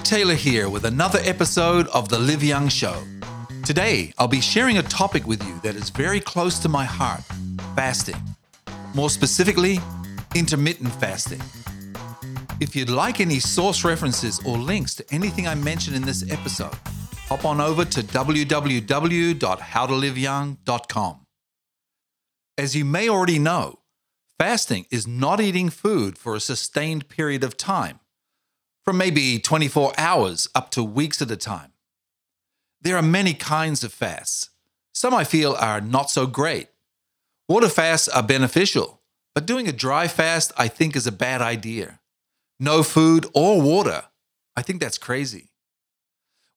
Rick Taylor here with another episode of The Live Young Show. Today, I'll be sharing a topic with you that is very close to my heart fasting. More specifically, intermittent fasting. If you'd like any source references or links to anything I mention in this episode, hop on over to www.howtoliveyoung.com. As you may already know, fasting is not eating food for a sustained period of time from maybe 24 hours up to weeks at a time. There are many kinds of fasts. Some I feel are not so great. Water fasts are beneficial, but doing a dry fast I think is a bad idea. No food or water. I think that's crazy.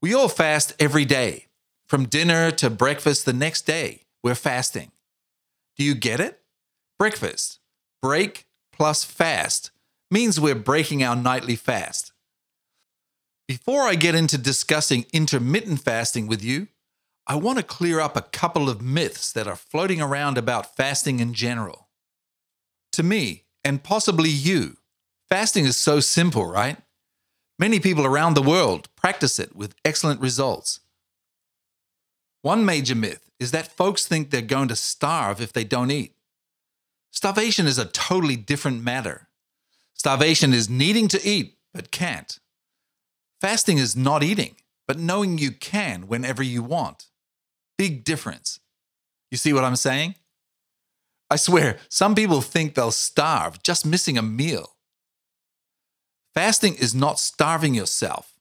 We all fast every day. From dinner to breakfast the next day, we're fasting. Do you get it? Breakfast, break plus fast, means we're breaking our nightly fast. Before I get into discussing intermittent fasting with you, I want to clear up a couple of myths that are floating around about fasting in general. To me, and possibly you, fasting is so simple, right? Many people around the world practice it with excellent results. One major myth is that folks think they're going to starve if they don't eat. Starvation is a totally different matter. Starvation is needing to eat but can't. Fasting is not eating, but knowing you can whenever you want. Big difference. You see what I'm saying? I swear, some people think they'll starve just missing a meal. Fasting is not starving yourself.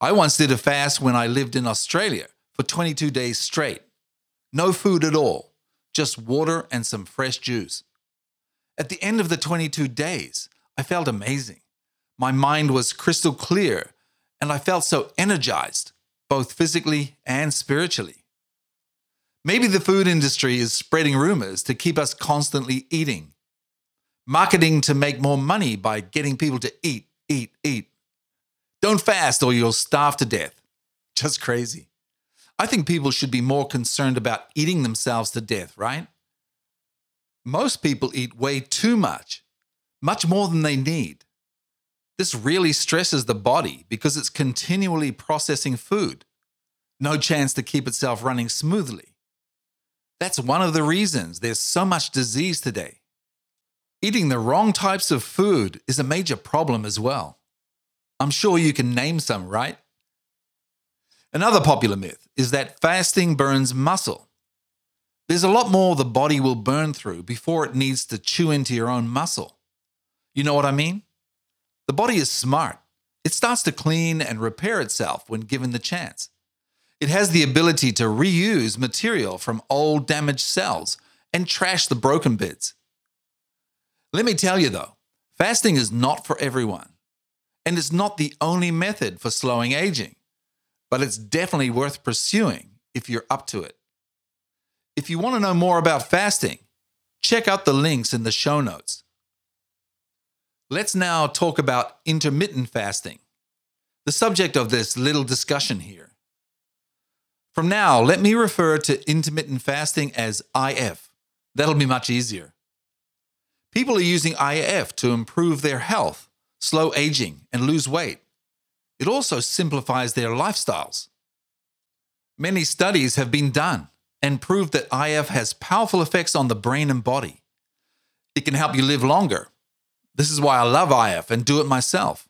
I once did a fast when I lived in Australia for 22 days straight. No food at all, just water and some fresh juice. At the end of the 22 days, I felt amazing. My mind was crystal clear and I felt so energized, both physically and spiritually. Maybe the food industry is spreading rumors to keep us constantly eating, marketing to make more money by getting people to eat, eat, eat. Don't fast or you'll starve to death. Just crazy. I think people should be more concerned about eating themselves to death, right? Most people eat way too much, much more than they need. This really stresses the body because it's continually processing food. No chance to keep itself running smoothly. That's one of the reasons there's so much disease today. Eating the wrong types of food is a major problem as well. I'm sure you can name some, right? Another popular myth is that fasting burns muscle. There's a lot more the body will burn through before it needs to chew into your own muscle. You know what I mean? The body is smart. It starts to clean and repair itself when given the chance. It has the ability to reuse material from old damaged cells and trash the broken bits. Let me tell you though, fasting is not for everyone. And it's not the only method for slowing aging, but it's definitely worth pursuing if you're up to it. If you want to know more about fasting, check out the links in the show notes. Let's now talk about intermittent fasting, the subject of this little discussion here. From now, let me refer to intermittent fasting as IF. That'll be much easier. People are using IF to improve their health, slow aging, and lose weight. It also simplifies their lifestyles. Many studies have been done and proved that IF has powerful effects on the brain and body. It can help you live longer, this is why I love IF and do it myself.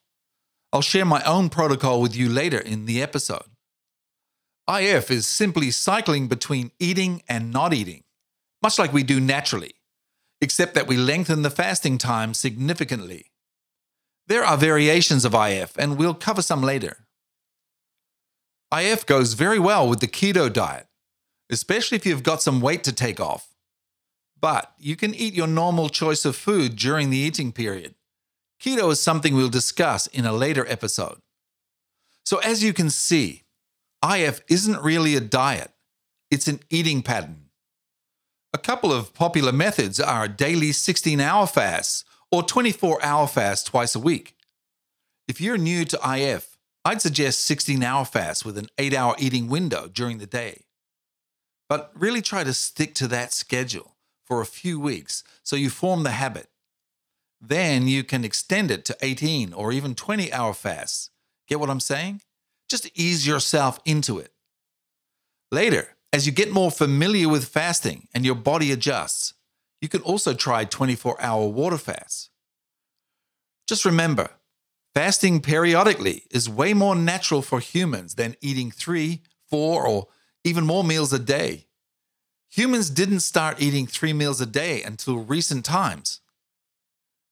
I'll share my own protocol with you later in the episode. IF is simply cycling between eating and not eating, much like we do naturally, except that we lengthen the fasting time significantly. There are variations of IF, and we'll cover some later. IF goes very well with the keto diet, especially if you've got some weight to take off but you can eat your normal choice of food during the eating period. Keto is something we'll discuss in a later episode. So, as you can see, IF isn't really a diet, it's an eating pattern. A couple of popular methods are daily 16 hour fasts or 24 hour fasts twice a week. If you're new to IF, I'd suggest 16 hour fasts with an 8 hour eating window during the day. But really try to stick to that schedule for a few weeks so you form the habit. Then you can extend it to 18 or even 20 hour fasts, Get what I'm saying? Just ease yourself into it. Later, as you get more familiar with fasting and your body adjusts, you can also try 24 hour water fasts. Just remember, fasting periodically is way more natural for humans than eating three, four, or even more meals a day. Humans didn't start eating three meals a day until recent times.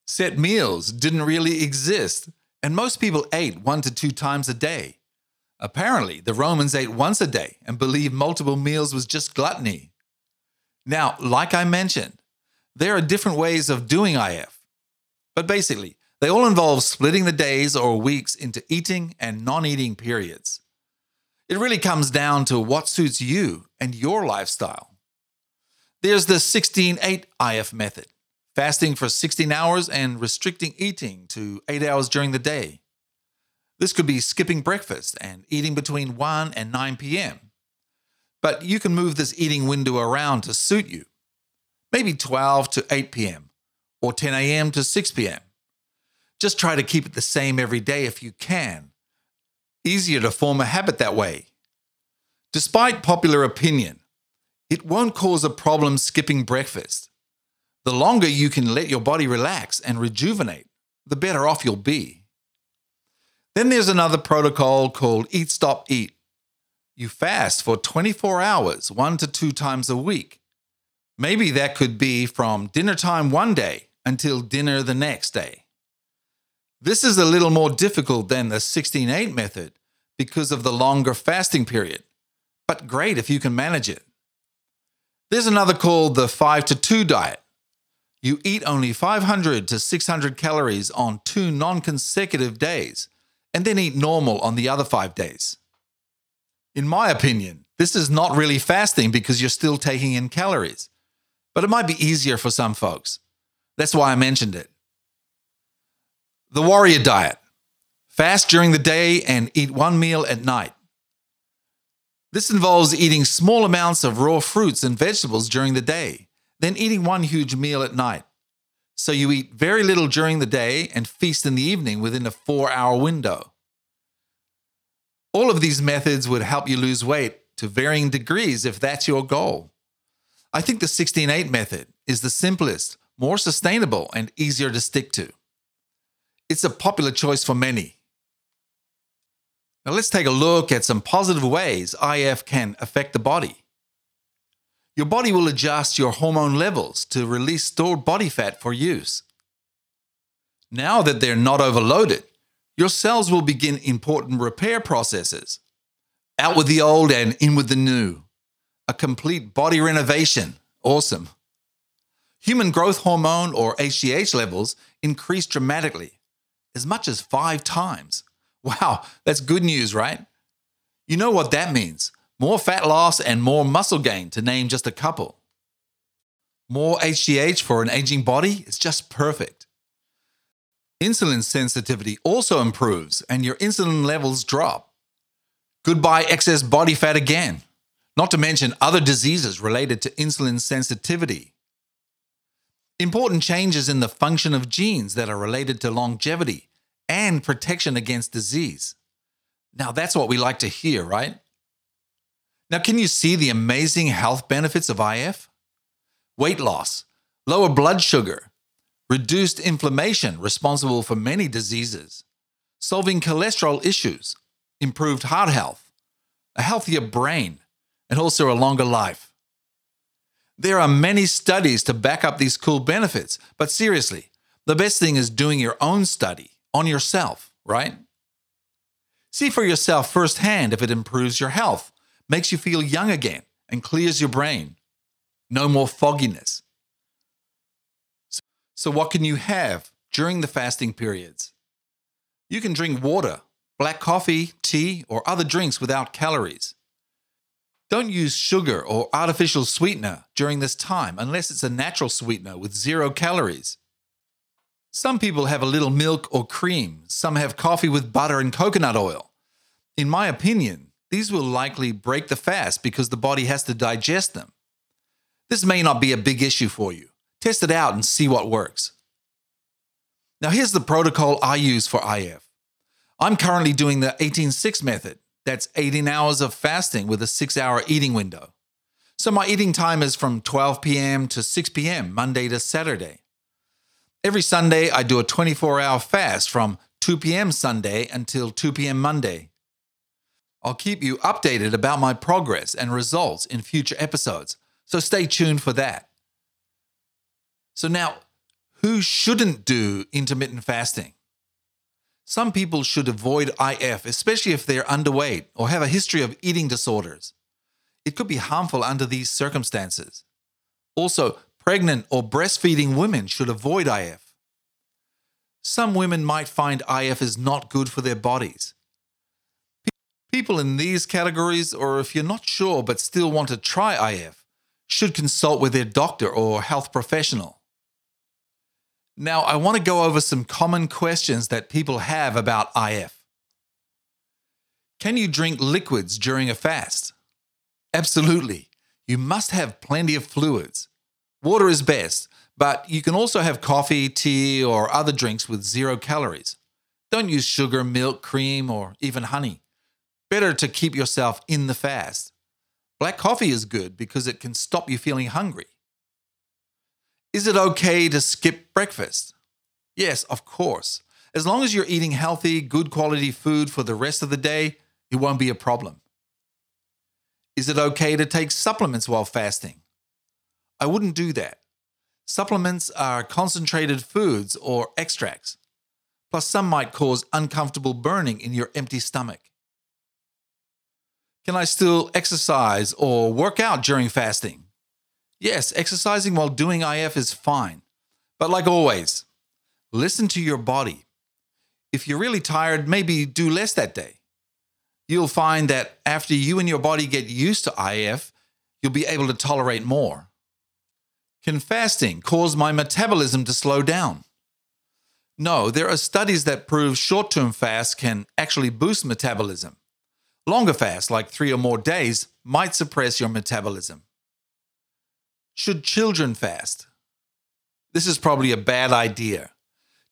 Set meals didn't really exist, and most people ate one to two times a day. Apparently, the Romans ate once a day and believed multiple meals was just gluttony. Now, like I mentioned, there are different ways of doing IF, but basically, they all involve splitting the days or weeks into eating and non eating periods. It really comes down to what suits you and your lifestyle. There's the 16 8 IF method, fasting for 16 hours and restricting eating to 8 hours during the day. This could be skipping breakfast and eating between 1 and 9 p.m. But you can move this eating window around to suit you maybe 12 to 8 p.m. or 10 a.m. to 6 p.m. Just try to keep it the same every day if you can. Easier to form a habit that way. Despite popular opinion, it won't cause a problem skipping breakfast. The longer you can let your body relax and rejuvenate, the better off you'll be. Then there's another protocol called Eat Stop Eat. You fast for 24 hours, one to two times a week. Maybe that could be from dinner time one day until dinner the next day. This is a little more difficult than the 16 8 method because of the longer fasting period, but great if you can manage it. There's another called the 5 to 2 diet. You eat only 500 to 600 calories on two non consecutive days and then eat normal on the other five days. In my opinion, this is not really fasting because you're still taking in calories but it might be easier for some folks. That's why I mentioned it. The warrior diet fast during the day and eat one meal at night. This involves eating small amounts of raw fruits and vegetables during the day, then eating one huge meal at night. So you eat very little during the day and feast in the evening within a four hour window. All of these methods would help you lose weight to varying degrees if that's your goal. I think the 16-8 method is the simplest, more sustainable, and easier to stick to. It's a popular choice for many. Now let's take a look at some positive ways IF can affect the body. Your body will adjust your hormone levels to release stored body fat for use. Now that they're not overloaded, your cells will begin important repair processes. Out with the old and in with the new a complete body renovation. Awesome. Human growth hormone or HGH levels increase dramatically, as much as five times. Wow, that's good news, right? You know what that means more fat loss and more muscle gain, to name just a couple. More HGH for an aging body is just perfect. Insulin sensitivity also improves and your insulin levels drop. Goodbye excess body fat again not to mention other diseases related to insulin sensitivity. Important changes in the function of genes that are related to longevity and protection against disease. Now, that's what we like to hear, right? Now, can you see the amazing health benefits of IF? Weight loss, lower blood sugar, reduced inflammation responsible for many diseases, solving cholesterol issues, improved heart health, a healthier brain, and also a longer life. There are many studies to back up these cool benefits, but seriously, the best thing is doing your own study on yourself, right? See for yourself firsthand if it improves your health, makes you feel young again, and clears your brain. No more fogginess. So, what can you have during the fasting periods? You can drink water, black coffee, tea, or other drinks without calories. Don't use sugar or artificial sweetener during this time unless it's a natural sweetener with zero calories. Some people have a little milk or cream, some have coffee with butter and coconut oil. In my opinion, these will likely break the fast because the body has to digest them. This may not be a big issue for you. Test it out and see what works. Now, here's the protocol I use for IF I'm currently doing the 18 6 method. That's 18 hours of fasting with a six hour eating window. So my eating time is from 12 p.m. to 6 p.m., Monday to Saturday. Every Sunday, I do a 24 hour fast from 2 p.m. Sunday until 2 p.m. Monday. I'll keep you updated about my progress and results in future episodes, so stay tuned for that. So, now, who shouldn't do intermittent fasting? Some people should avoid IF, especially if they're underweight or have a history of eating disorders. It could be harmful under these circumstances. Also, pregnant or breastfeeding women should avoid IF. Some women might find IF is not good for their bodies. People in these categories, or if you're not sure but still want to try IF, should consult with their doctor or health professional. Now, I want to go over some common questions that people have about IF. Can you drink liquids during a fast? Absolutely. You must have plenty of fluids. Water is best, but you can also have coffee, tea, or other drinks with zero calories. Don't use sugar, milk, cream, or even honey. Better to keep yourself in the fast. Black coffee is good because it can stop you feeling hungry. Is it okay to skip breakfast? Yes, of course. As long as you're eating healthy, good quality food for the rest of the day, it won't be a problem. Is it okay to take supplements while fasting? I wouldn't do that. Supplements are concentrated foods or extracts. Plus, some might cause uncomfortable burning in your empty stomach. Can I still exercise or work out during fasting? Yes, exercising while doing IF is fine. But like always, listen to your body. If you're really tired, maybe do less that day. You'll find that after you and your body get used to IF, you'll be able to tolerate more. Can fasting cause my metabolism to slow down? No, there are studies that prove short term fasts can actually boost metabolism. Longer fasts, like three or more days, might suppress your metabolism. Should children fast? This is probably a bad idea.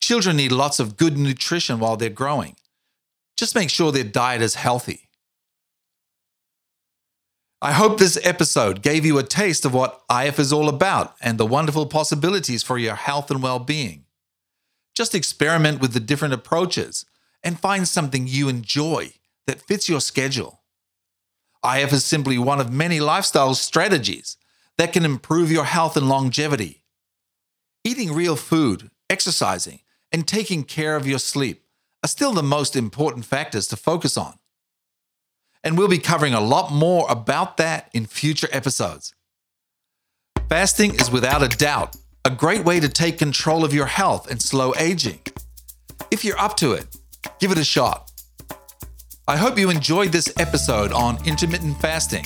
Children need lots of good nutrition while they're growing. Just make sure their diet is healthy. I hope this episode gave you a taste of what IF is all about and the wonderful possibilities for your health and well being. Just experiment with the different approaches and find something you enjoy that fits your schedule. IF is simply one of many lifestyle strategies that can improve your health and longevity. Eating real food, exercising, and taking care of your sleep are still the most important factors to focus on. And we'll be covering a lot more about that in future episodes. Fasting is without a doubt a great way to take control of your health and slow aging. If you're up to it, give it a shot. I hope you enjoyed this episode on intermittent fasting.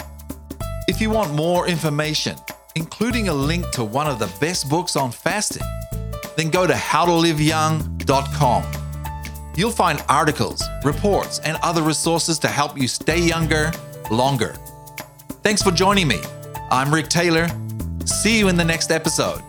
If you want more information, including a link to one of the best books on fasting, then go to howtoliveyoung.com. You'll find articles, reports, and other resources to help you stay younger longer. Thanks for joining me. I'm Rick Taylor. See you in the next episode.